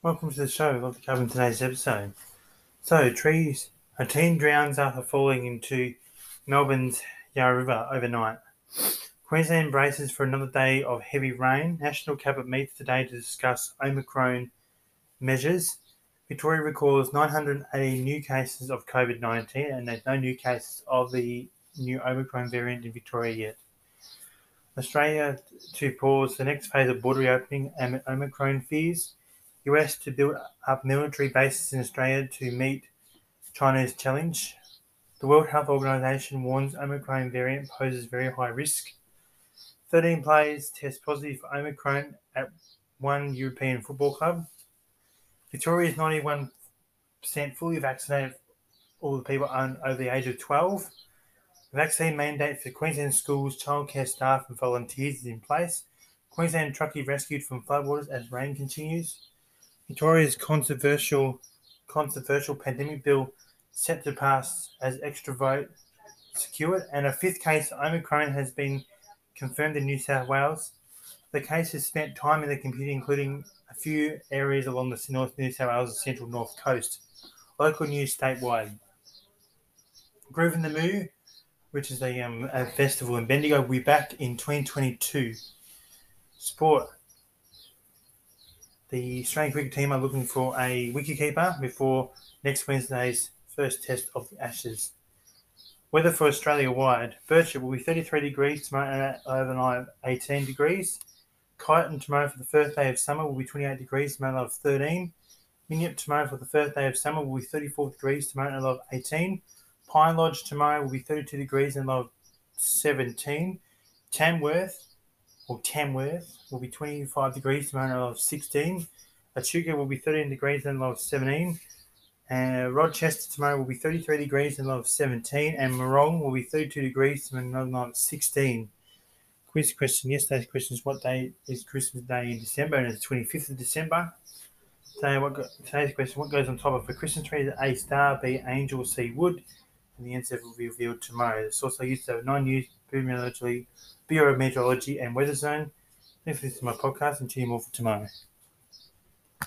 welcome to the show. Love to cover in today's episode. So, trees. A teen drowns after falling into Melbourne's Yarra River overnight. Queensland braces for another day of heavy rain. National Cabinet meets today to discuss Omicron measures. Victoria records 980 new cases of COVID 19, and there's no new cases of the new Omicron variant in Victoria yet. Australia to pause the next phase of border reopening amid Omicron fears. US to build up military bases in Australia to meet China's challenge. The World Health Organization warns Omicron variant poses very high risk. 13 players test positive for Omicron at one European football club. Victoria is 91% fully vaccinated, all the people over the age of 12. The vaccine mandate for Queensland schools, childcare staff, and volunteers is in place. Queensland truckie rescued from floodwaters as rain continues. Victoria's controversial controversial pandemic bill set to pass as extra vote secured, and a fifth case Omicron has been confirmed in New South Wales. The case has spent time in the computer, including a few areas along the North New South Wales Central North Coast. Local news statewide. Groovin the Moo, which is a, um, a festival in Bendigo, will be back in 2022. Sport. The Australian cricket team are looking for a wicketkeeper before next Wednesday's first test of the Ashes. Weather for Australia wide. Birchip will be 33 degrees tomorrow uh, overnight 18 degrees. Kyneton tomorrow for the first day of summer will be 28 degrees, tomorrow of 13. Minyip tomorrow for the first day of summer will be 34 degrees, tomorrow of 18. Pine Lodge tomorrow will be 32 degrees and low of 17. Tamworth or Tamworth will be 25 degrees, tomorrow of 16. Echuca will be 13 degrees and low of 17. Uh, Rochester tomorrow will be 33 degrees and low of 17. And Morong will be 32 degrees and low of 16. Quiz question. Yesterday's question is what day is Christmas Day in December? And it's 25th of December. Today, what go, today's question: What goes on top of a Christmas tree? Is A star, B angel, C wood? And the answer will be revealed tomorrow. It's also used to have meteorology, Bureau of Meteorology, and Weather Zone. Thanks for listening to my podcast, and tune in more for tomorrow.